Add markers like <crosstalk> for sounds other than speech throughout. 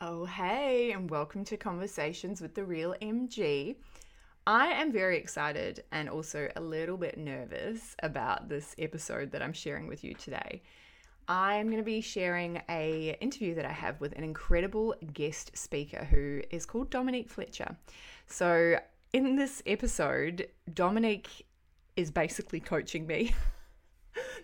Oh, hey, and welcome to Conversations with the Real MG. I am very excited and also a little bit nervous about this episode that I'm sharing with you today. I'm going to be sharing a interview that I have with an incredible guest speaker who is called Dominique Fletcher. So, in this episode, Dominique is basically coaching me. <laughs>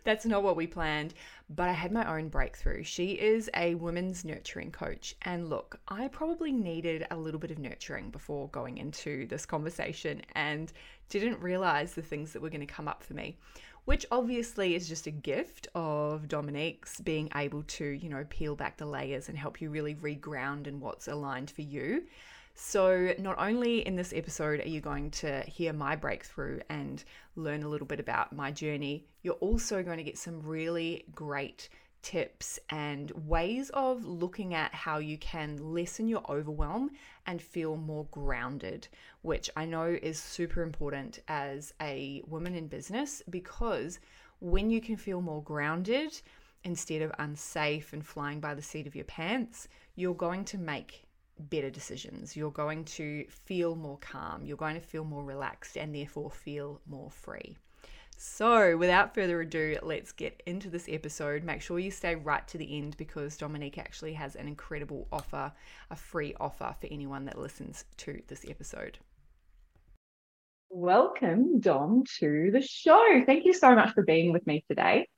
That's not what we planned, but I had my own breakthrough. She is a women's nurturing coach. And look, I probably needed a little bit of nurturing before going into this conversation and didn't realize the things that were going to come up for me, which obviously is just a gift of Dominique's being able to, you know, peel back the layers and help you really reground in what's aligned for you. So, not only in this episode are you going to hear my breakthrough and learn a little bit about my journey, you're also going to get some really great tips and ways of looking at how you can lessen your overwhelm and feel more grounded, which I know is super important as a woman in business because when you can feel more grounded instead of unsafe and flying by the seat of your pants, you're going to make better decisions. You're going to feel more calm. You're going to feel more relaxed and therefore feel more free. So, without further ado, let's get into this episode. Make sure you stay right to the end because Dominique actually has an incredible offer, a free offer for anyone that listens to this episode. Welcome, Dom, to the show. Thank you so much for being with me today.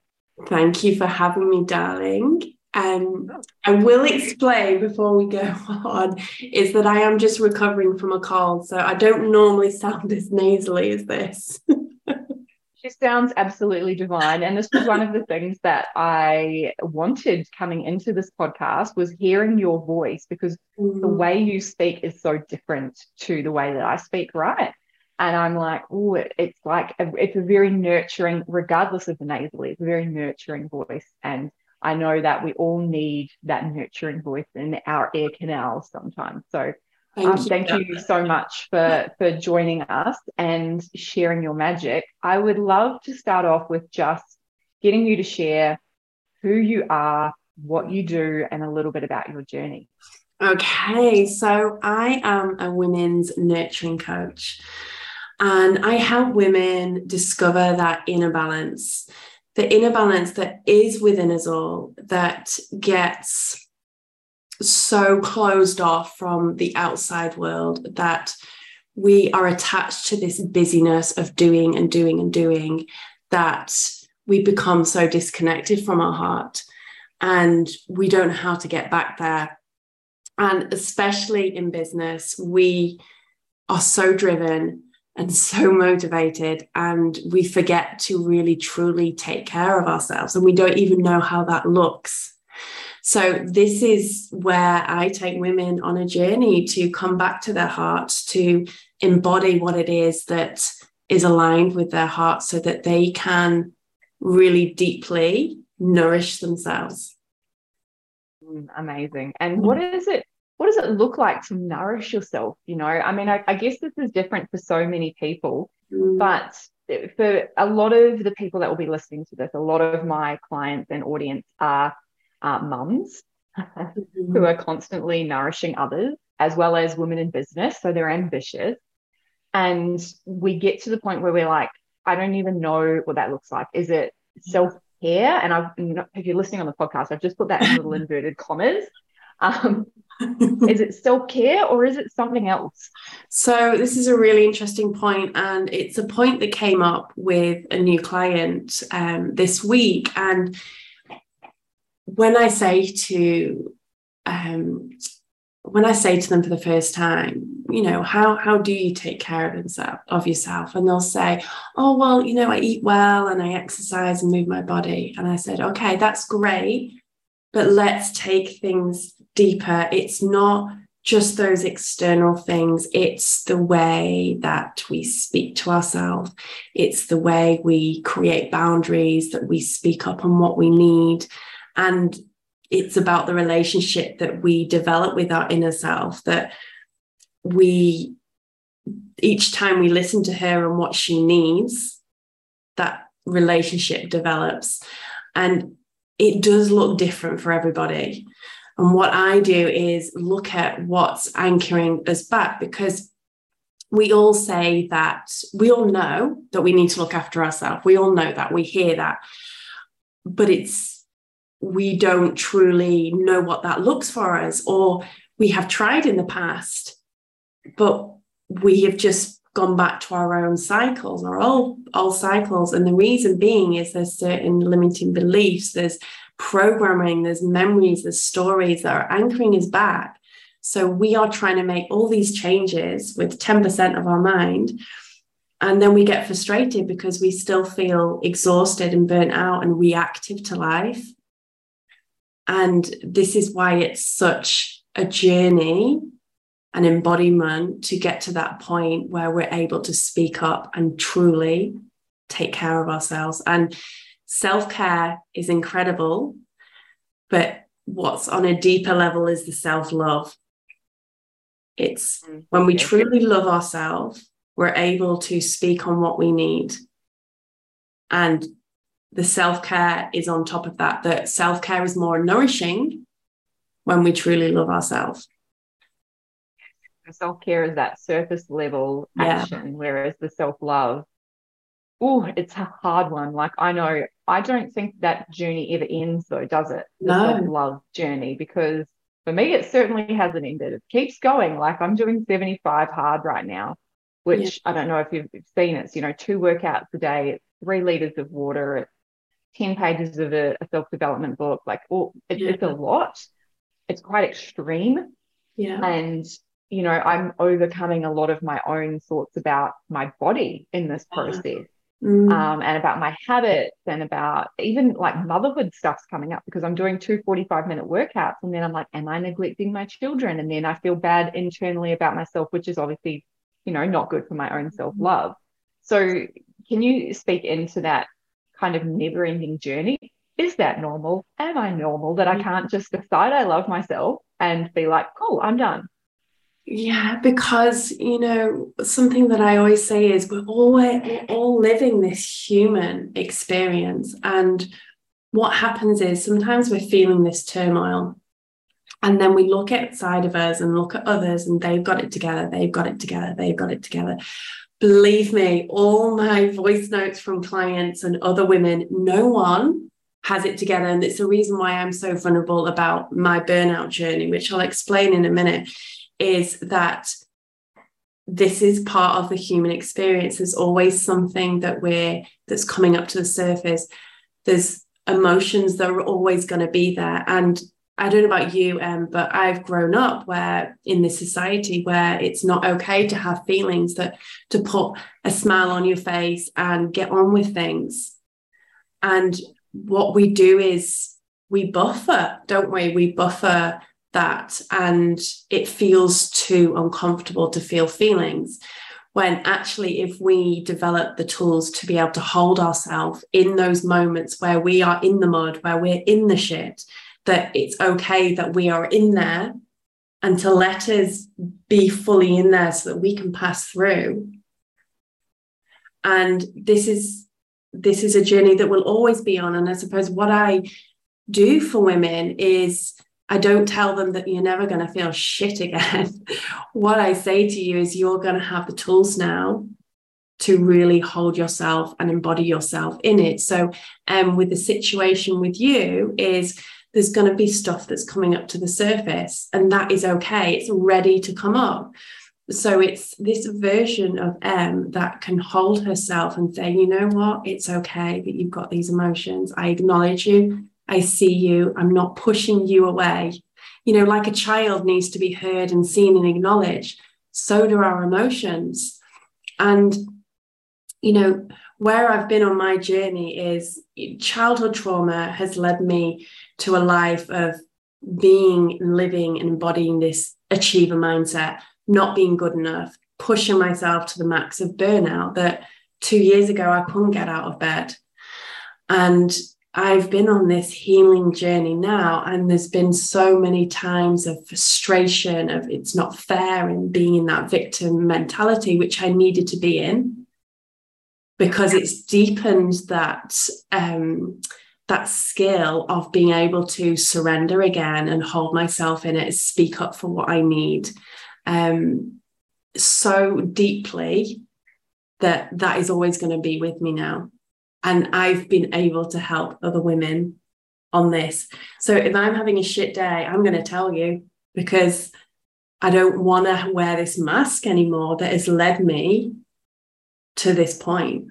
Thank you for having me, darling. Um, I will explain before we go <laughs> on is that I am just recovering from a cold, so I don't normally sound as nasally as this. <laughs> she sounds absolutely divine, and this was one of the things that I wanted coming into this podcast was hearing your voice because mm. the way you speak is so different to the way that I speak, right? And I'm like, oh, it, it's like a, it's a very nurturing, regardless of the nasally, it's a very nurturing voice, and I know that we all need that nurturing voice in our ear canals sometimes. So Thank, um, you. thank you so much for for joining us and sharing your magic. I would love to start off with just getting you to share who you are, what you do, and a little bit about your journey. Okay, so I am a women's nurturing coach, and I help women discover that inner balance the inner balance that is within us all that gets so closed off from the outside world that we are attached to this busyness of doing and doing and doing that we become so disconnected from our heart and we don't know how to get back there. And especially in business, we are so driven and so motivated and we forget to really truly take care of ourselves and we don't even know how that looks. So this is where i take women on a journey to come back to their hearts to embody what it is that is aligned with their heart so that they can really deeply nourish themselves. Mm, amazing. And what is it what does it look like to nourish yourself? You know, I mean, I, I guess this is different for so many people, mm. but for a lot of the people that will be listening to this, a lot of my clients and audience are uh, mums <laughs> mm-hmm. who are constantly nourishing others, as well as women in business. So they're ambitious. And we get to the point where we're like, I don't even know what that looks like. Is it self care? And I've, if you're listening on the podcast, I've just put that in little <laughs> inverted commas. Um, is it self care or is it something else? So, this is a really interesting point, and it's a point that came up with a new client um, this week. And when I say to um, when I say to them for the first time, you know, how how do you take care of himself of yourself? And they'll say, Oh, well, you know, I eat well and I exercise and move my body. And I said, Okay, that's great. But let's take things deeper. It's not just those external things, it's the way that we speak to ourselves, it's the way we create boundaries, that we speak up on what we need. And it's about the relationship that we develop with our inner self, that we, each time we listen to her and what she needs, that relationship develops. And it does look different for everybody. And what I do is look at what's anchoring us back because we all say that we all know that we need to look after ourselves. We all know that. We hear that. But it's, we don't truly know what that looks for us, or we have tried in the past, but we have just gone back to our own cycles our all, all cycles. And the reason being is there's certain limiting beliefs, there's programming, there's memories, there's stories that are anchoring us back. So we are trying to make all these changes with 10% of our mind. And then we get frustrated because we still feel exhausted and burnt out and reactive to life. And this is why it's such a journey, an embodiment to get to that point where we're able to speak up and truly take care of ourselves. And self care is incredible, but what's on a deeper level is the self love. It's mm, when we truly love ourselves, we're able to speak on what we need. And the self care is on top of that, that self care is more nourishing when we truly love ourselves. Self care is that surface level action, yeah. whereas the self love oh, it's a hard one. Like I know, I don't think that journey ever ends though, does it? The no. self-love journey, because for me, it certainly hasn't ended. It keeps going. Like I'm doing 75 hard right now, which yeah. I don't know if you've seen. It's, you know, two workouts a day, it's three liters of water, it's 10 pages of a, a self-development book. Like, oh, it, yeah. it's a lot. It's quite extreme. Yeah. And you know, I'm overcoming a lot of my own thoughts about my body in this uh-huh. process mm. um, and about my habits and about even like motherhood stuff's coming up because I'm doing two 45 minute workouts. And then I'm like, am I neglecting my children? And then I feel bad internally about myself, which is obviously, you know, not good for my own self love. So, can you speak into that kind of never ending journey? Is that normal? Am I normal that I can't just decide I love myself and be like, cool, I'm done? Yeah, because you know something that I always say is we're all we're all living this human experience, and what happens is sometimes we're feeling this turmoil, and then we look outside of us and look at others, and they've got it together, they've got it together, they've got it together. Believe me, all my voice notes from clients and other women, no one has it together, and it's the reason why I'm so vulnerable about my burnout journey, which I'll explain in a minute is that this is part of the human experience. There's always something that we're that's coming up to the surface. There's emotions that are always going to be there. And i don't know about you um, but i've grown up where in this society where it's not okay to have feelings that to put a smile on your face and get on with things. And what we do is we buffer don't we? We buffer that and it feels too uncomfortable to feel feelings when actually if we develop the tools to be able to hold ourselves in those moments where we are in the mud where we're in the shit that it's okay that we are in there and to let us be fully in there so that we can pass through. And this is this is a journey that we'll always be on. And i suppose what i do for women is I don't tell them that you're never going to feel shit again. <laughs> what I say to you is you're going to have the tools now to really hold yourself and embody yourself in it. So, um, with the situation with you, is there's going to be stuff that's coming up to the surface, and that is okay. It's ready to come up. So it's this version of M that can hold herself and say, you know what, it's okay that you've got these emotions. I acknowledge you. I see you. I'm not pushing you away. You know, like a child needs to be heard and seen and acknowledged, so do our emotions. And, you know, where I've been on my journey is childhood trauma has led me to a life of being, living, and embodying this achiever mindset, not being good enough, pushing myself to the max of burnout that two years ago I couldn't get out of bed. And I've been on this healing journey now, and there's been so many times of frustration, of it's not fair, and being in that victim mentality, which I needed to be in because it's deepened that um, that skill of being able to surrender again and hold myself in it, speak up for what I need um, so deeply that that is always going to be with me now. And I've been able to help other women on this. So if I'm having a shit day, I'm going to tell you because I don't want to wear this mask anymore that has led me to this point.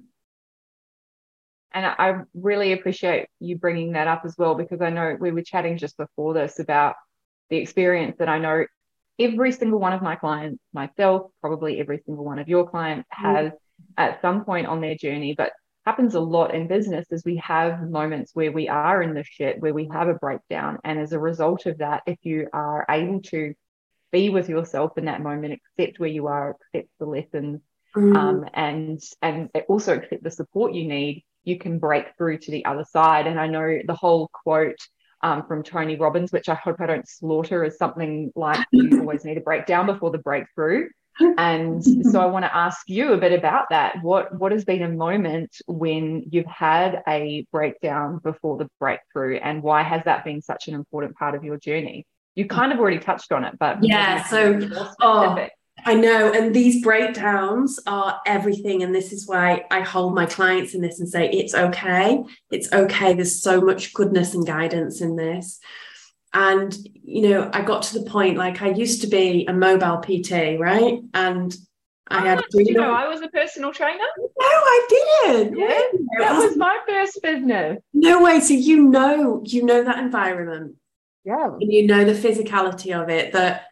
And I really appreciate you bringing that up as well, because I know we were chatting just before this about the experience that I know every single one of my clients, myself, probably every single one of your clients mm. has mm. at some point on their journey, but happens a lot in business is we have moments where we are in the shit, where we have a breakdown. And as a result of that, if you are able to be with yourself in that moment, accept where you are, accept the lessons, mm. um, and and also accept the support you need, you can break through to the other side. And I know the whole quote um, from Tony Robbins, which I hope I don't slaughter, is something like you <laughs> always need a breakdown before the breakthrough. And so I want to ask you a bit about that. What what has been a moment when you've had a breakdown before the breakthrough, and why has that been such an important part of your journey? You kind of already touched on it, but yeah. So oh, I know, and these breakdowns are everything, and this is why I hold my clients in this and say it's okay. It's okay. There's so much goodness and guidance in this. And, you know, I got to the point like I used to be a mobile PT, right? And I had. Oh, did you know I was a personal trainer? No, I didn't. Yeah, that was my first business. No way. So you know, you know that environment. Yeah. And you know the physicality of it. That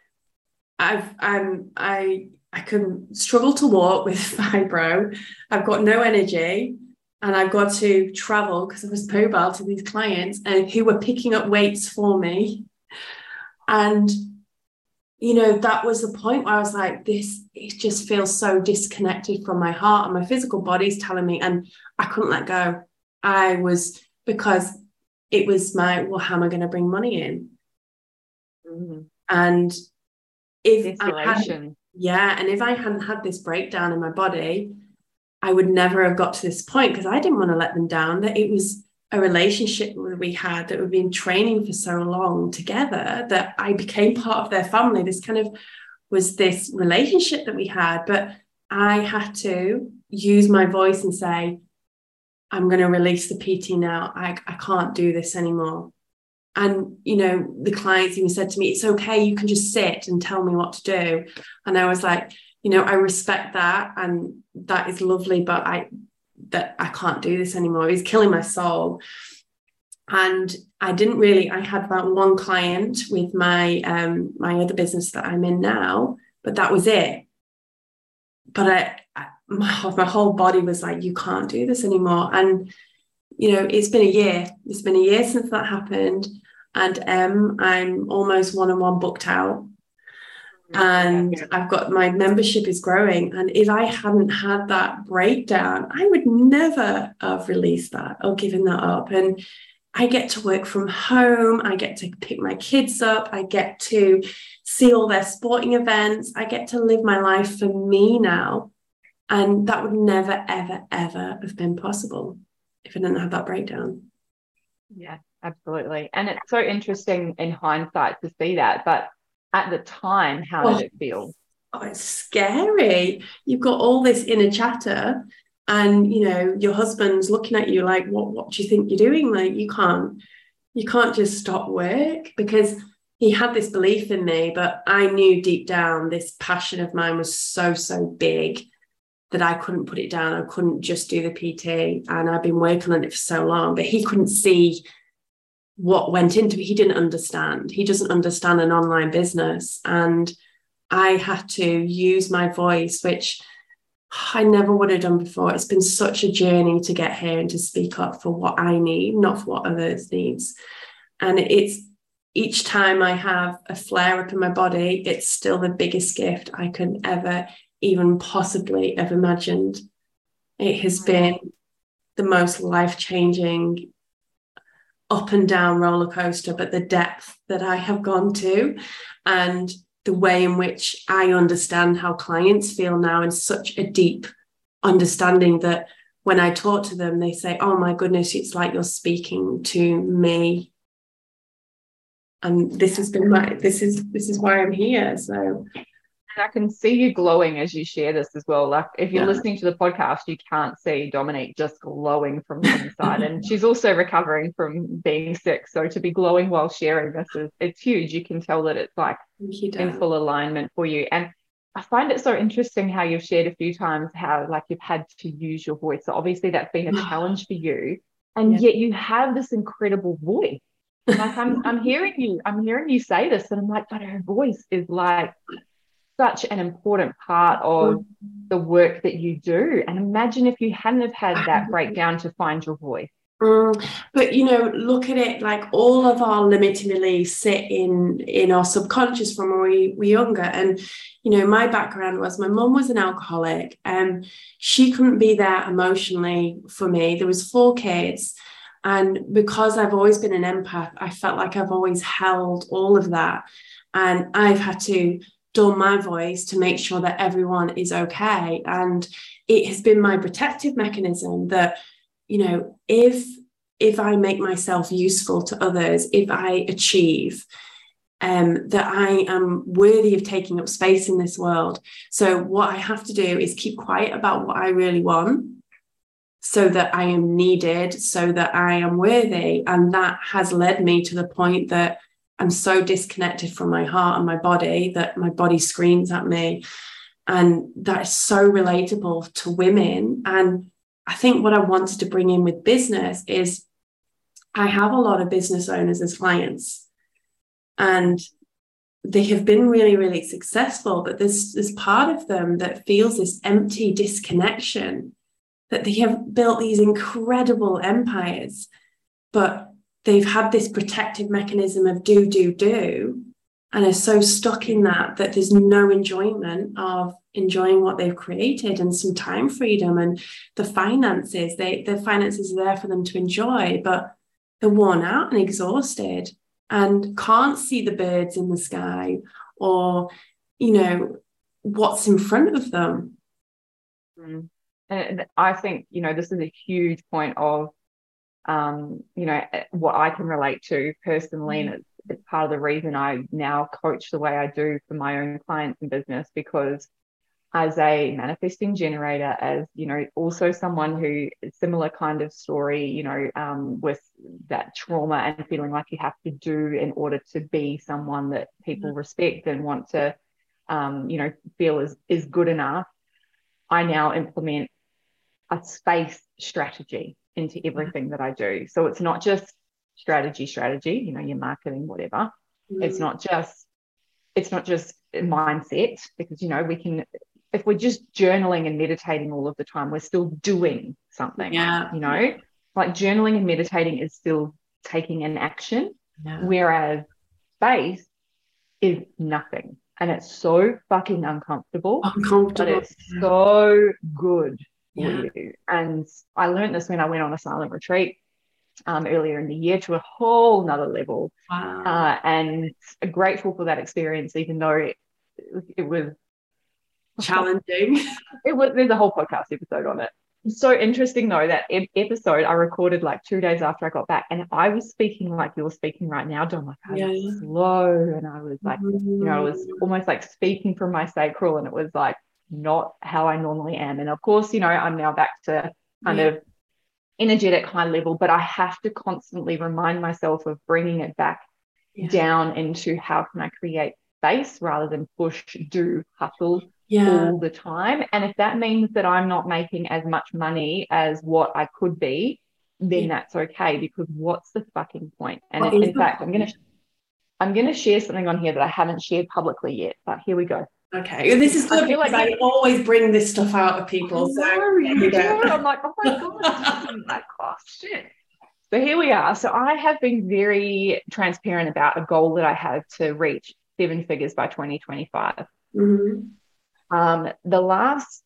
I've I'm I I can struggle to walk with <laughs> fibro. I've got no energy and I've got to travel because I was mobile to these clients and who were picking up weights for me. And you know, that was the point where I was like, this, it just feels so disconnected from my heart and my physical body's telling me, and I couldn't let go. I was because it was my, well, how am I going to bring money in? Mm-hmm. And if I had, yeah, and if I hadn't had this breakdown in my body, I would never have got to this point because I didn't want to let them down. That it was a relationship that we had that we've been training for so long together that I became part of their family. This kind of was this relationship that we had, but I had to use my voice and say, I'm going to release the PT now. I, I can't do this anymore. And, you know, the clients even said to me, it's okay, you can just sit and tell me what to do. And I was like, you know, I respect that and that is lovely, but I that I can't do this anymore. It's killing my soul. And I didn't really, I had that one client with my um my other business that I'm in now, but that was it. But I, I my, my whole body was like, you can't do this anymore. And you know, it's been a year. It's been a year since that happened. And um, I'm almost one on one booked out and I've got my membership is growing. And if I hadn't had that breakdown, I would never have released that or given that up. And I get to work from home. I get to pick my kids up. I get to see all their sporting events. I get to live my life for me now. And that would never, ever, ever have been possible if I didn't have that breakdown. Yeah, absolutely. And it's so interesting in hindsight to see that. But at the time, how oh, did it feel? Oh, it's scary. You've got all this inner chatter, and you know your husband's looking at you like, "What? What do you think you're doing? Like you can't, you can't just stop work because." He had this belief in me, but I knew deep down this passion of mine was so, so big that I couldn't put it down. I couldn't just do the PT. And I've been working on it for so long, but he couldn't see what went into it. He didn't understand. He doesn't understand an online business. And I had to use my voice, which I never would have done before. It's been such a journey to get here and to speak up for what I need, not for what others needs. And it's each time I have a flare up in my body, it's still the biggest gift I could ever even possibly have imagined. It has been the most life changing up and down roller coaster, but the depth that I have gone to and the way in which I understand how clients feel now in such a deep understanding that when I talk to them, they say, Oh my goodness, it's like you're speaking to me. And this has been my this is this is why I'm here. So I can see you glowing as you share this as well. Like if you're yeah. listening to the podcast, you can't see Dominique just glowing from the inside. and <laughs> she's also recovering from being sick. So to be glowing while sharing this is it's huge. You can tell that it's like in full alignment for you. And I find it so interesting how you've shared a few times how like you've had to use your voice. So obviously that's been a <sighs> challenge for you. And yeah. yet you have this incredible voice. Like I'm I'm hearing you, I'm hearing you say this, and I'm like, but her voice is like such an important part of the work that you do. And imagine if you hadn't have had that <laughs> breakdown to find your voice. Mm, but you know, look at it like all of our limiting beliefs sit in in our subconscious from when we were younger. And you know, my background was my mum was an alcoholic, and she couldn't be there emotionally for me. There was four kids, and because I've always been an empath, I felt like I've always held all of that, and I've had to dull my voice to make sure that everyone is okay. And it has been my protective mechanism that, you know, if if I make myself useful to others, if I achieve, um, that I am worthy of taking up space in this world. So, what I have to do is keep quiet about what I really want so that I am needed, so that I am worthy. And that has led me to the point that I'm so disconnected from my heart and my body that my body screams at me. And that is so relatable to women. And I think what I wanted to bring in with business is I have a lot of business owners as clients. And they have been really, really successful, but there's this part of them that feels this empty disconnection that they have built these incredible empires, but they've had this protective mechanism of do, do, do, and are so stuck in that that there's no enjoyment of enjoying what they've created and some time freedom and the finances. They the finances are there for them to enjoy, but they're worn out and exhausted and can't see the birds in the sky or you know what's in front of them. Mm. And I think you know this is a huge point of um, you know, what I can relate to personally. And mm. it's, it's part of the reason I now coach the way I do for my own clients and business because as a manifesting generator, as you know, also someone who similar kind of story, you know, um, with that trauma and feeling like you have to do in order to be someone that people mm-hmm. respect and want to, um, you know, feel is is good enough. I now implement a space strategy into everything that I do. So it's not just strategy, strategy, you know, your marketing, whatever. Mm. It's not just, it's not just mindset because, you know, we can, if we're just journaling and meditating all of the time, we're still doing something. Yeah. You know, like journaling and meditating is still taking an action, yeah. whereas space is nothing. And it's so fucking uncomfortable. Uncomfortable. But it's so good yeah. you. And I learned this when I went on a silent retreat um, earlier in the year to a whole nother level. Wow. Uh, and grateful for that experience, even though it, it was challenging. <laughs> It was. There's a whole podcast episode on it. so interesting though that episode I recorded like two days after I got back, and I was speaking like you're speaking right now, Dom. Like I was slow, and I was like, mm-hmm. you know, I was mm. almost like speaking from my sacral, and it was like not how I normally am. And of course, you know, I'm now back to kind yeah. of energetic high level, but I have to constantly remind myself of bringing it back yeah. down into how can I create space rather than push, do, hustle yeah. all the time. And if that means that I'm not making as much money as what I could be, then that's okay because what's the fucking point? And in fact, I'm gonna I'm gonna share something on here that I haven't shared publicly yet, but here we go. Okay, this is good I because like I always bring this stuff out of people. So I'm like, oh my god, like, oh shit. So here we are. So I have been very transparent about a goal that I have to reach seven figures by 2025. Mm-hmm. Um, the last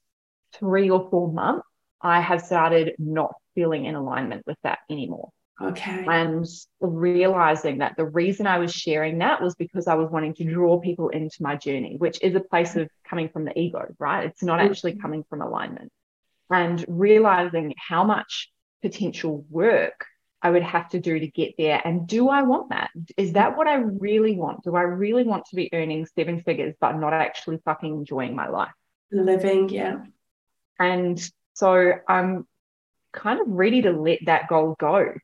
three or four months, I have started not feeling in alignment with that anymore. Okay. And realizing that the reason I was sharing that was because I was wanting to draw people into my journey, which is a place of coming from the ego, right? It's not actually mm-hmm. coming from alignment. and realizing how much potential work I would have to do to get there. And do I want that? Is that what I really want? Do I really want to be earning seven figures, but not actually fucking enjoying my life? Living, yeah. And so I'm kind of ready to let that goal go.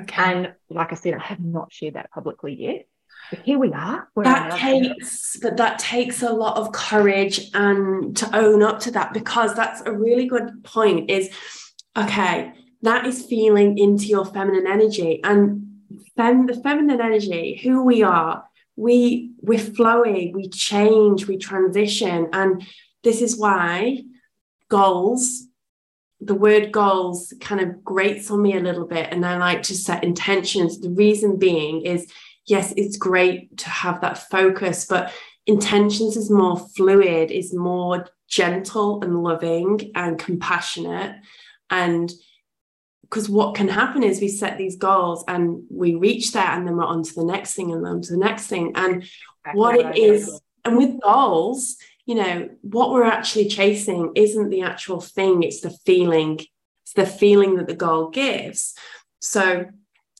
Okay. And like I said, I have not shared that publicly yet. But here we are. That takes, but that takes a lot of courage and to own up to that because that's a really good point. Is okay, that is feeling into your feminine energy and fem, the feminine energy, who we are. We we're flowing, we change, we transition, and this is why goals the word goals kind of grates on me a little bit and i like to set intentions. The reason being is yes it's great to have that focus but intentions is more fluid is more gentle and loving and compassionate. And because what can happen is we set these goals and we reach that and then we're on to the next thing and on to the next thing. And what it is and with goals you know, what we're actually chasing isn't the actual thing, it's the feeling. It's the feeling that the goal gives. So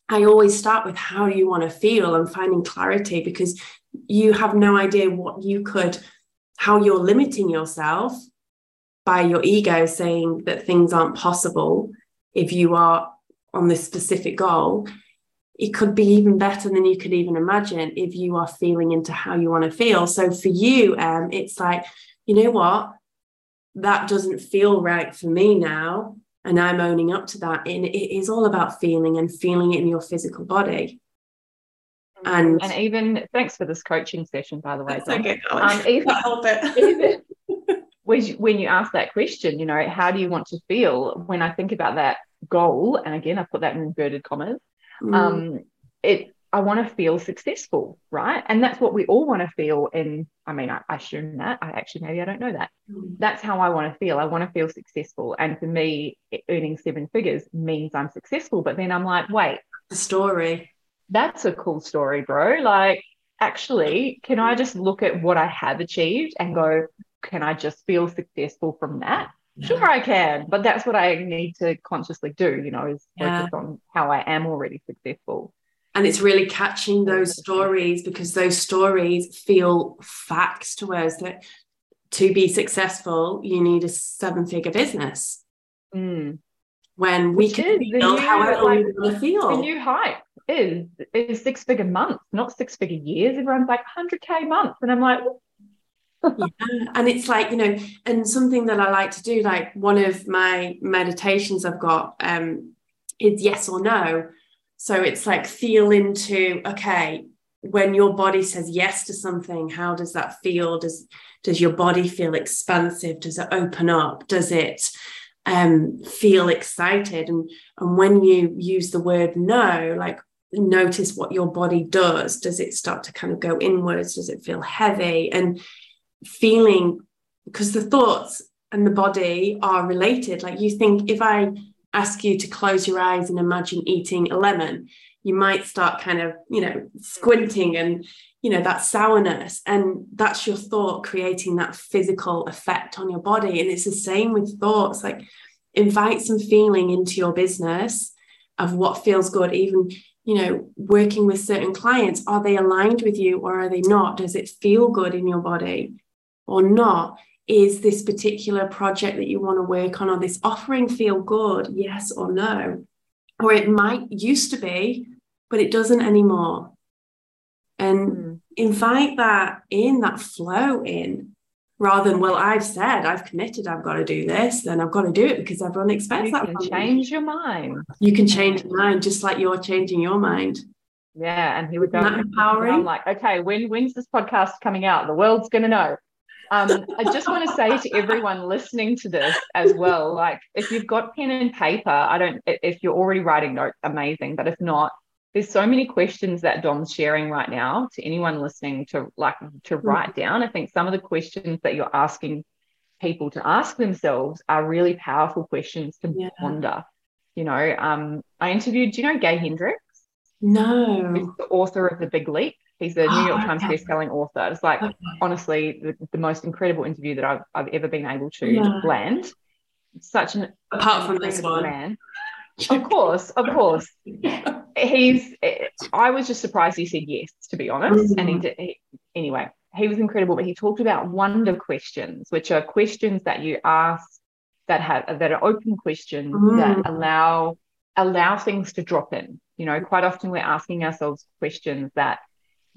I always start with how you want to feel and finding clarity because you have no idea what you could, how you're limiting yourself by your ego saying that things aren't possible if you are on this specific goal it could be even better than you could even imagine if you are feeling into how you want to feel. So for you, um, it's like, you know what? That doesn't feel right for me now. And I'm owning up to that. And it is all about feeling and feeling it in your physical body. And, and even thanks for this coaching session, by the way. Okay, um, even, <laughs> even when, you, when you ask that question, you know, how do you want to feel? When I think about that goal, and again, I put that in inverted commas, mm. um, it I want to feel successful, right? And that's what we all want to feel. And I mean, I, I assume that. I actually maybe I don't know that. Mm. That's how I want to feel. I want to feel successful. And for me, earning seven figures means I'm successful. But then I'm like, wait, the story. That's a cool story, bro. Like, actually, can I just look at what I have achieved and go, can I just feel successful from that? Sure, I can, but that's what I need to consciously do, you know, is yeah. focus on how I am already successful. And it's really catching those stories because those stories feel facts to us that to be successful, you need a seven figure business. Mm. When we Which can feel however like, we want to feel. The new hype is is six figure months, not six figure years. Everyone's like 100K months. And I'm like, yeah. And it's like, you know, and something that I like to do, like one of my meditations I've got um, is yes or no. So it's like feel into, okay, when your body says yes to something, how does that feel? Does does your body feel expansive? Does it open up? Does it um, feel excited? And and when you use the word no, like notice what your body does. Does it start to kind of go inwards? Does it feel heavy? And feeling because the thoughts and the body are related. Like you think if I ask you to close your eyes and imagine eating a lemon, you might start kind of, you know, squinting and, you know, that sourness. And that's your thought creating that physical effect on your body. And it's the same with thoughts. Like invite some feeling into your business of what feels good, even you know, working with certain clients, are they aligned with you or are they not? Does it feel good in your body? Or not is this particular project that you want to work on or this offering feel good yes or no? Or it might used to be but it doesn't anymore. And mm. invite that in that flow in rather than well i've said i've committed i've got to do this then i've got to do it because everyone expects you that can change your mind. You can change your mind just like you're changing your mind. Yeah and he would go empowering? I'm like okay when when's this podcast coming out? The world's going to know um, I just want to say to everyone listening to this as well, like if you've got pen and paper, I don't, if you're already writing notes, amazing. But if not, there's so many questions that Dom's sharing right now to anyone listening to like to mm. write down. I think some of the questions that you're asking people to ask themselves are really powerful questions to yeah. ponder. You know, um, I interviewed, do you know Gay Hendricks? No. He's the author of The Big Leap. He's the New York oh, <gasps> Times okay. best-selling author. It's like okay. honestly the, the, most incredible interview that I've, I've ever been able to yeah. land. such an apart from this one man. <laughs> Of course, of course. <laughs> He's. I was just surprised he said yes, to be honest. Mm-hmm. And he did. He, anyway, he was incredible. But he talked about wonder questions, which are questions that you ask that have that are open questions mm. that allow allow things to drop in. You know, quite often we're asking ourselves questions that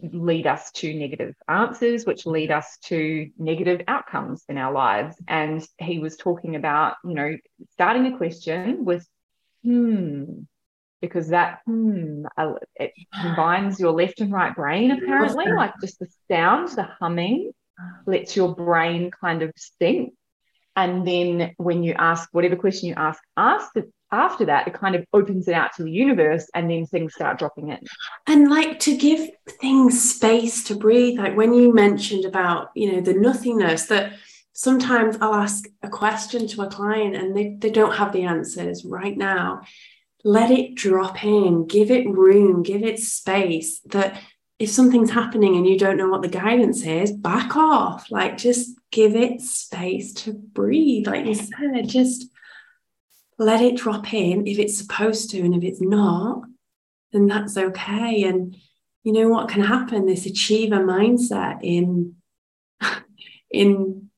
lead us to negative answers, which lead us to negative outcomes in our lives. And he was talking about, you know, starting a question with, hmm, because that hmm, it combines your left and right brain, apparently, like just the sound, the humming lets your brain kind of think. And then when you ask whatever question you ask, ask the after that, it kind of opens it out to the universe and then things start dropping in. And like to give things space to breathe, like when you mentioned about, you know, the nothingness that sometimes I'll ask a question to a client and they, they don't have the answers right now. Let it drop in, give it room, give it space that if something's happening and you don't know what the guidance is, back off. Like just give it space to breathe. Like you said, just let it drop in if it's supposed to. And if it's not, then that's okay. And you know what can happen? This achiever mindset in <laughs> in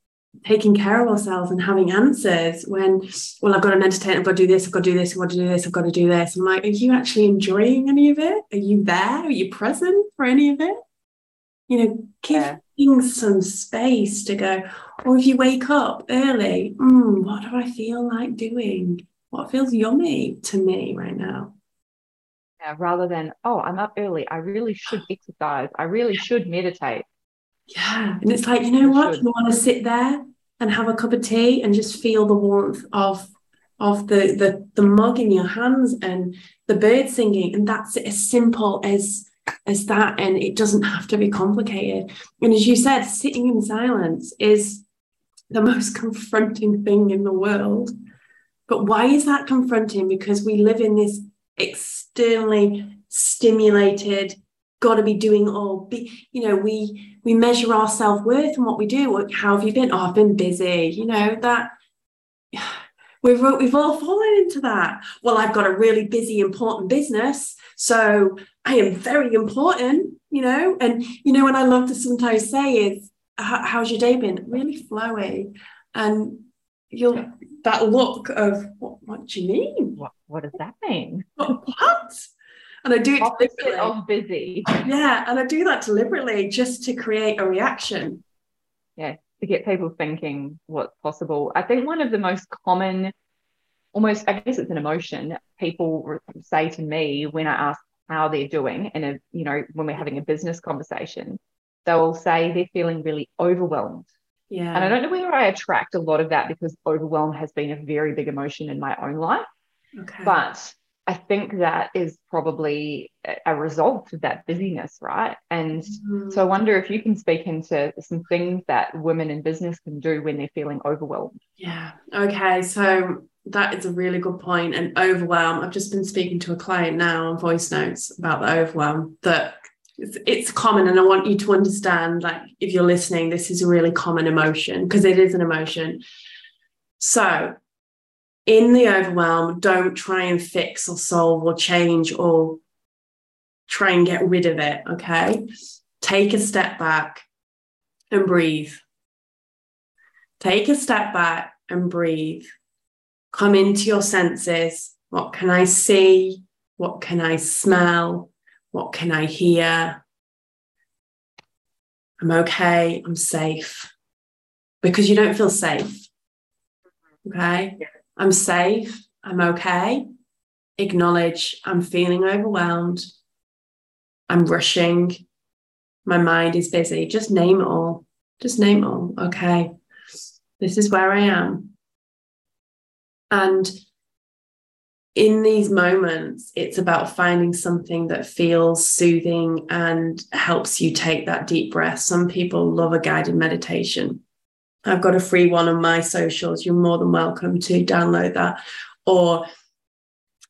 taking care of ourselves and having answers when, well, I've got an entertainer, I've got to do this, I've got to do this, I've got to do this, I've got to do this. I'm like, are you actually enjoying any of it? Are you there? Are you present for any of it? You know, give yeah. things some space to go. Or if you wake up early, mm, what do I feel like doing? What feels yummy to me right now. Yeah, rather than, oh, I'm up early. I really should <sighs> exercise. I really should meditate. Yeah. And it's like, you know what? Should. You want to sit there and have a cup of tea and just feel the warmth of of the the the mug in your hands and the bird singing. And that's as simple as as that. And it doesn't have to be complicated. And as you said, sitting in silence is the most <laughs> confronting thing in the world but why is that confronting? Because we live in this externally stimulated, got to be doing all. Be, you know, we we measure our self worth and what we do. How have you been? Oh, I've been busy. You know that. <sighs> We've, we've all fallen into that. Well, I've got a really busy, important business. So I am very important, you know. And, you know, what I love to sometimes say is, how's your day been? Really flowy. And you'll that look of what, what do you mean? What what does that mean? What? And I do it Opposite of busy. Yeah, and I do that deliberately just to create a reaction. Yeah, to get people thinking what's possible. I think one of the most common, almost I guess it's an emotion people say to me when I ask how they're doing, and a you know when we're having a business conversation, they'll say they're feeling really overwhelmed yeah. And I don't know whether I attract a lot of that because overwhelm has been a very big emotion in my own life. Okay. But I think that is probably a result of that busyness, right? And mm-hmm. so I wonder if you can speak into some things that women in business can do when they're feeling overwhelmed. Yeah. Okay. So that is a really good point. And overwhelm, I've just been speaking to a client now on voice notes about the overwhelm that it's, it's common and i want you to understand like if you're listening this is a really common emotion because it is an emotion. So in the overwhelm don't try and fix or solve or change or try and get rid of it okay? Take a step back and breathe. Take a step back and breathe. Come into your senses. What can i see? What can i smell what can I hear? I'm okay. I'm safe. Because you don't feel safe. Okay. I'm safe. I'm okay. Acknowledge I'm feeling overwhelmed. I'm rushing. My mind is busy. Just name it all. Just name it all. Okay. This is where I am. And in these moments, it's about finding something that feels soothing and helps you take that deep breath. Some people love a guided meditation. I've got a free one on my socials. You're more than welcome to download that. Or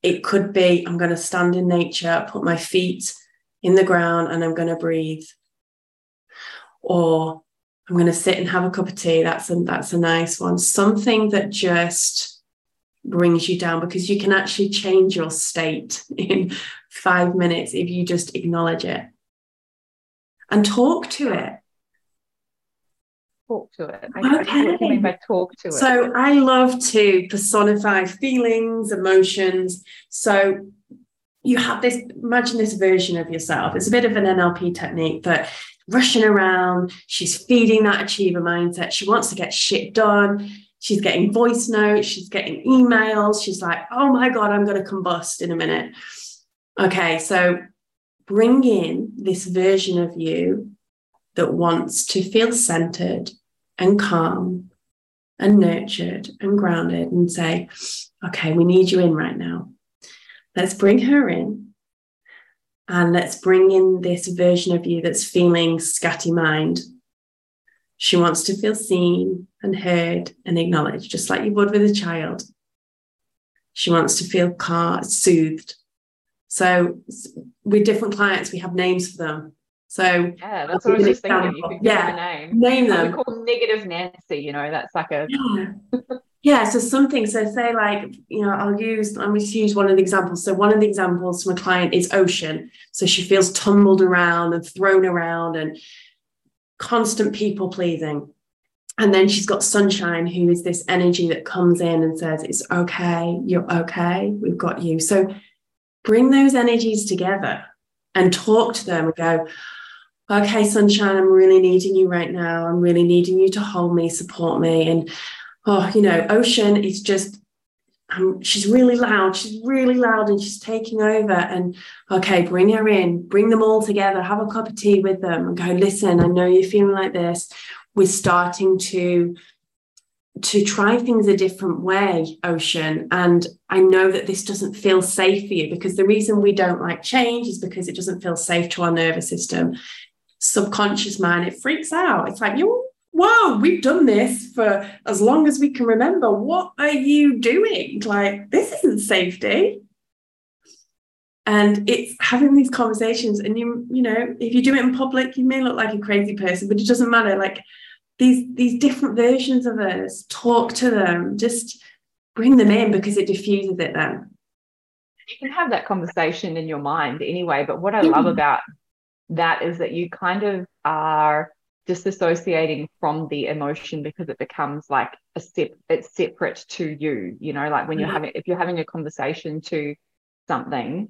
it could be I'm going to stand in nature, put my feet in the ground, and I'm going to breathe. Or I'm going to sit and have a cup of tea. That's a, that's a nice one. Something that just brings you down because you can actually change your state <laughs> in five minutes if you just acknowledge it and talk to it. Talk to it. Okay. What do you mean by talk to it? So I love to personify feelings, emotions. So you have this, imagine this version of yourself. It's a bit of an NLP technique, but rushing around, she's feeding that achiever mindset. She wants to get shit done. She's getting voice notes, she's getting emails. She's like, oh my God, I'm going to combust in a minute. Okay, so bring in this version of you that wants to feel centered and calm and nurtured and grounded and say, okay, we need you in right now. Let's bring her in and let's bring in this version of you that's feeling scatty mind she wants to feel seen and heard and acknowledged, just like you would with a child. She wants to feel calm, soothed. So, with different clients, we have names for them. So, yeah, that's what I was just thinking. You could give yeah, name. Name them. We call negative Nancy, you know, that's like a. Yeah. yeah, so something. So, say, like, you know, I'll use, I'm going to use one of the examples. So, one of the examples from a client is ocean. So, she feels tumbled around and thrown around and constant people pleasing. And then she's got Sunshine, who is this energy that comes in and says, It's okay, you're okay, we've got you. So bring those energies together and talk to them and go, Okay, Sunshine, I'm really needing you right now. I'm really needing you to hold me, support me. And, oh, you know, Ocean is just um, she's really loud. She's really loud and she's taking over. And okay, bring her in, bring them all together, have a cup of tea with them and go, listen, I know you're feeling like this. We're starting to to try things a different way, Ocean. And I know that this doesn't feel safe for you because the reason we don't like change is because it doesn't feel safe to our nervous system. Subconscious mind, it freaks out. It's like, you're whoa, we've done this for as long as we can remember. What are you doing? Like, this isn't safety. And it's having these conversations, and you, you know, if you do it in public, you may look like a crazy person, but it doesn't matter. Like these these different versions of us, talk to them, just bring them in because it diffuses it then. You can have that conversation in your mind anyway. But what I love about that is that you kind of are disassociating from the emotion because it becomes like a step it's separate to you you know like when you're mm-hmm. having if you're having a conversation to something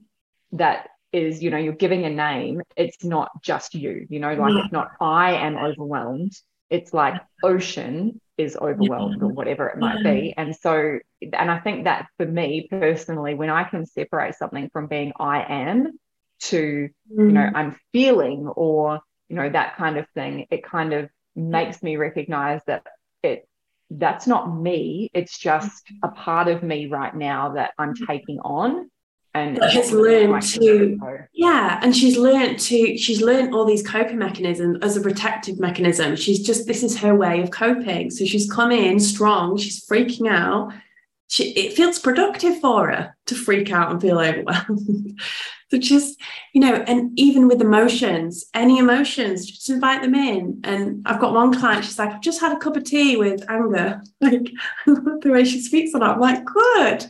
that is you know you're giving a name it's not just you you know like yeah. it's not i am overwhelmed it's like ocean is overwhelmed yeah. or whatever it might yeah. be and so and i think that for me personally when i can separate something from being i am to mm. you know mm. i'm feeling or you know that kind of thing it kind of makes me recognize that it that's not me it's just a part of me right now that i'm taking on and has learned to yeah and she's learned to she's learned all these coping mechanisms as a protective mechanism she's just this is her way of coping so she's come in strong she's freaking out she, it feels productive for her to freak out and feel overwhelmed <laughs> So just, you know, and even with emotions, any emotions, just invite them in. And I've got one client, she's like, I've just had a cup of tea with anger. <laughs> Like <laughs> the way she speaks on it, I'm like, good.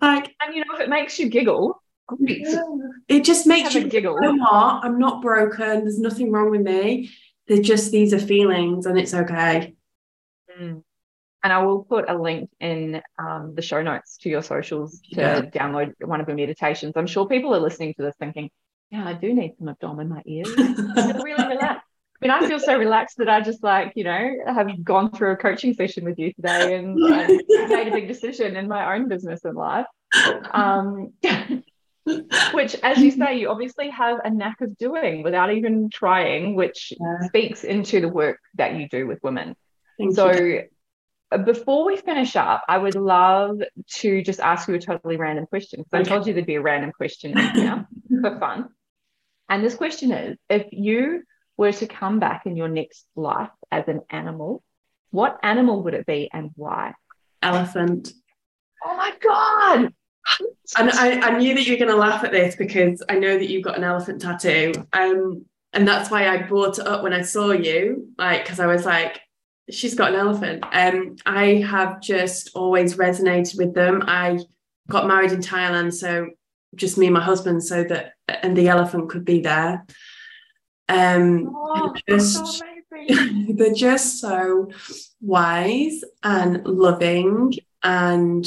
Like, and you know, if it makes you giggle, yeah. it just makes you giggle. You know what? I'm not broken. There's nothing wrong with me. They're just these are feelings, and it's okay. Mm and I will put a link in um, the show notes to your socials to yeah. download one of the meditations. I'm sure people are listening to this thinking, yeah, I do need some abdomen in my ears. <laughs> really mean, I feel so relaxed that I just like, you know, have gone through a coaching session with you today and, <laughs> made a big decision in my own business and life. Um, <laughs> which, as you say, you obviously have a knack of doing without even trying, which yeah. speaks into the work that you do with women. Thank so, you before we finish up, I would love to just ask you a totally random question because okay. I told you there'd be a random question <laughs> for fun. And this question is if you were to come back in your next life as an animal, what animal would it be and why? Elephant. Oh my God. And I, I knew that you were going to laugh at this because I know that you've got an elephant tattoo. Um, and that's why I brought it up when I saw you, like, because I was like, she's got an elephant. Um, I have just always resonated with them. I got married in Thailand, so just me and my husband, so that and the elephant could be there. Um, Oh, just so <laughs> they're just so wise and loving and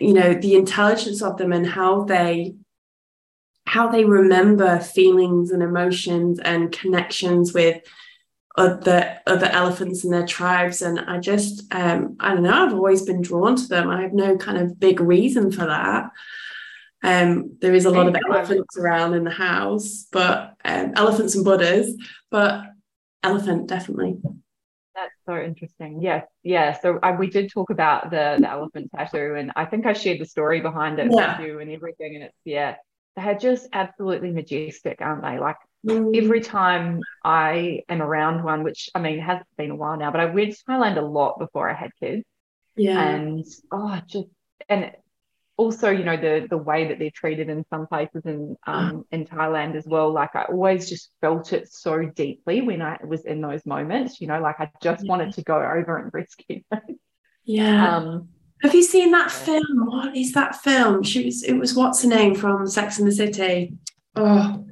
you know the intelligence of them and how they how they remember feelings and emotions and connections with other other elephants and their tribes. And i just um i don't know i've always been drawn to them. I have no kind of big reason for that um there is a lot of elephants around in the house but um, elephants and buddhas but elephant definitely That's so interesting. Yes, yeah. So uh, we did talk about the the elephant tattoo, and I think I shared the story behind it Yeah. with you and everything. And it's yeah, they're just absolutely majestic, aren't they? Like Mm. every time I am around one, which I mean it hasn't been a while now, but I went to Thailand a lot before I had kids, yeah and oh, just and also you know the the way that they're treated in some places in um in Thailand as well. Like I always just felt it so deeply when I was in those moments. You know, like I just wanted to go over and <laughs> rescue them. yeah Um, have you seen that film what is that film she was it was what's her name from sex and the city oh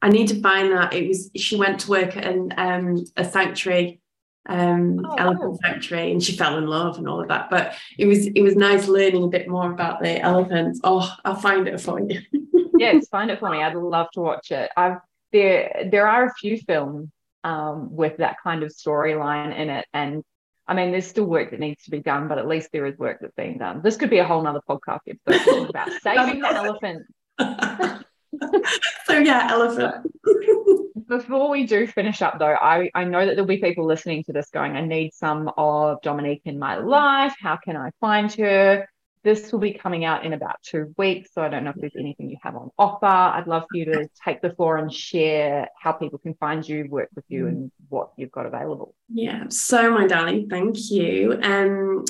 i need to find that it was she went to work at an um a sanctuary um Oh, elephant sanctuary and she fell in love and all of that but it was it was nice learning a bit more about the elephants oh i'll find it for you <laughs> yes, find it for me. I'd love to watch it. I've there there are a few films um, with that kind of storyline in it, and I mean, there's still work that needs to be done, but at least there is work that's being done. This could be a whole nother podcast episode about <laughs> saving the elephant. <laughs> <laughs> so yeah elephant <laughs> Before we do finish up, though, I, I know that there'll be people listening to this going, I need some of Dominique in my life. How can I find her? This will be coming out in about two weeks. So I don't know if there's anything you have on offer. I'd love for you to take the floor and share how people can find you, work with you, and what you've got available. Yeah, so my darling, thank you. Um,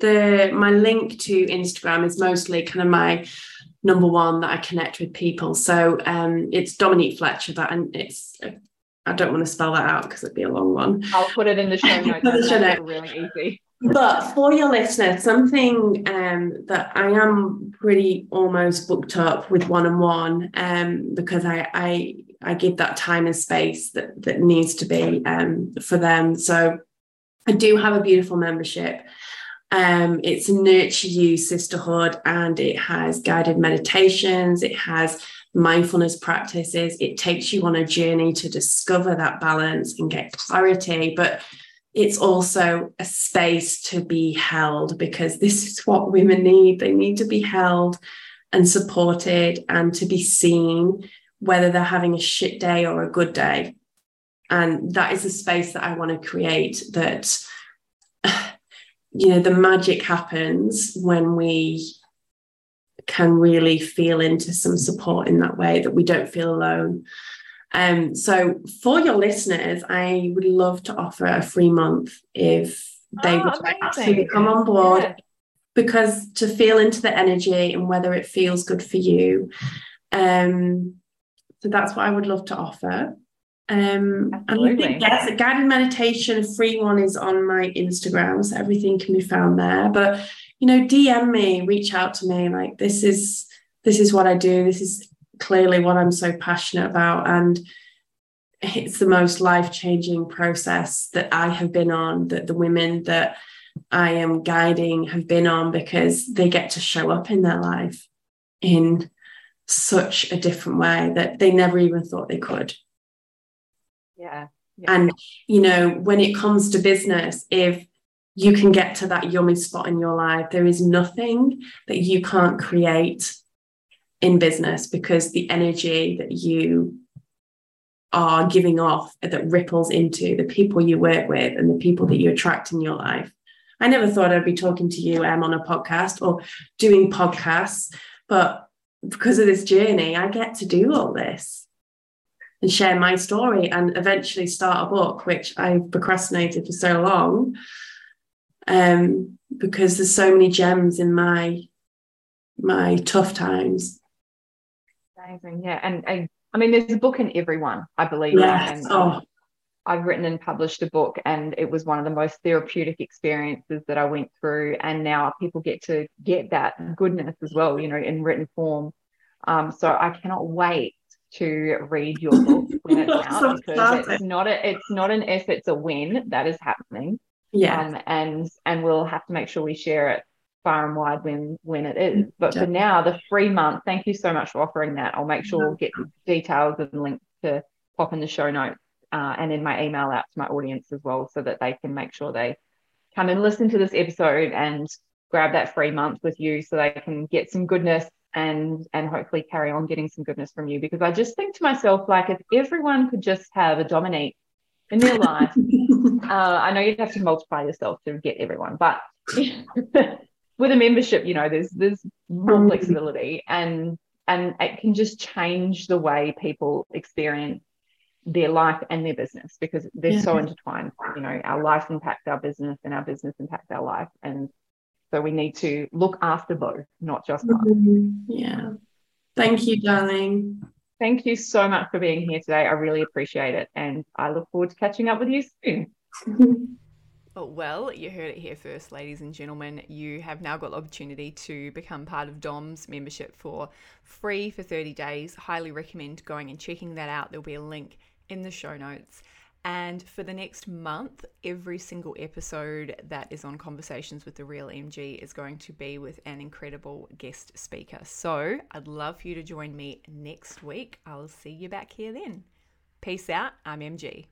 the my link to Instagram is mostly kind of my number one that I connect with people. So um, it's Dominique Fletcher. That and it's I don't want to spell that out because it'd be a long one. I'll put it in the show <laughs> notes. The show notes. really easy. But for your listeners, something um, that I am pretty almost booked up with one on one um, because I, I I give that time and space that that needs to be um, for them. So I do have a beautiful membership. Um, it's Nurture You Sisterhood, and it has guided meditations. It has mindfulness practices. It takes you on a journey to discover that balance and get clarity, but it's also a space to be held because this is what women need. They need to be held and supported and to be seen, whether they're having a shit day or a good day. And that is a space that I want to create that, you know, the magic happens when we can really feel into some support in that way, that we don't feel alone. Um, so for your listeners, I would love to offer a free month if they Oh, would like to come on board Yeah. because to feel into the energy and whether it feels good for you. Um, so that's what I would love to offer. Um, and I Absolutely. think, yes, a guided meditation, a free one is on my Instagram, so everything can be found there. But you know, DM me, reach out to me. Like this is this is what I do. This is clearly what I'm so passionate about, and it's the most life changing process that I have been on. That the women that I am guiding have been on because they get to show up in their life in such a different way that they never even thought they could. Yeah. And, you know, when it comes to business, if you can get to that yummy spot in your life, there is nothing that you can't create in business because the energy that you are giving off that ripples into the people you work with and the people that you attract in your life. I never thought I'd be talking to you, Em, on a podcast or doing podcasts, but because of this journey, I get to do all this and share my story and eventually start a book, which I've procrastinated for so long. Um, because there's so many gems in my my tough times. Amazing. Yeah. And, and I mean, there's a book in everyone, I believe. Yes. And Oh, I've written and published a book, and it was one of the most therapeutic experiences that I went through. And now people get to get that goodness as well, you know, in written form. Um, so I cannot wait to read your book when it's <laughs> out because it's not a it's not an if, it's a when that is happening. Yeah. Um, and and we'll have to make sure we share it far and wide when when it is. But for now, the free month, thank you so much for offering that. I'll make sure we'll get details and links to pop in the show notes uh, and in my email out to my audience as well, so that they can make sure they come and listen to this episode and grab that free month with you, so they can get some goodness and and hopefully carry on getting some goodness from you. Because I just think to myself, like if everyone could just have a Dominique in their life, <laughs> uh, I know you'd have to multiply yourself to get everyone, but <laughs> with a membership, you know, there's there's more mm. flexibility and and it can just change the way people experience their life and their business because they're yeah. so intertwined. You know, our life impacts our business and our business impacts our life. And so we need to look after both, not just one. Mm-hmm. Yeah. Thank you, darling. Thank you so much for being here today. I really appreciate it. And I look forward to catching up with you soon. <laughs> Oh, well, you heard it here first, ladies and gentlemen. You have now got the opportunity to become part of Dom's membership for free for 30 days. Highly recommend going and checking that out. There'll be a link in the show notes. And for the next month, every single episode that is on Conversations with the Real MG is going to be with an incredible guest speaker. So I'd love for you to join me next week. I'll see you back here then. Peace out. I'm MG.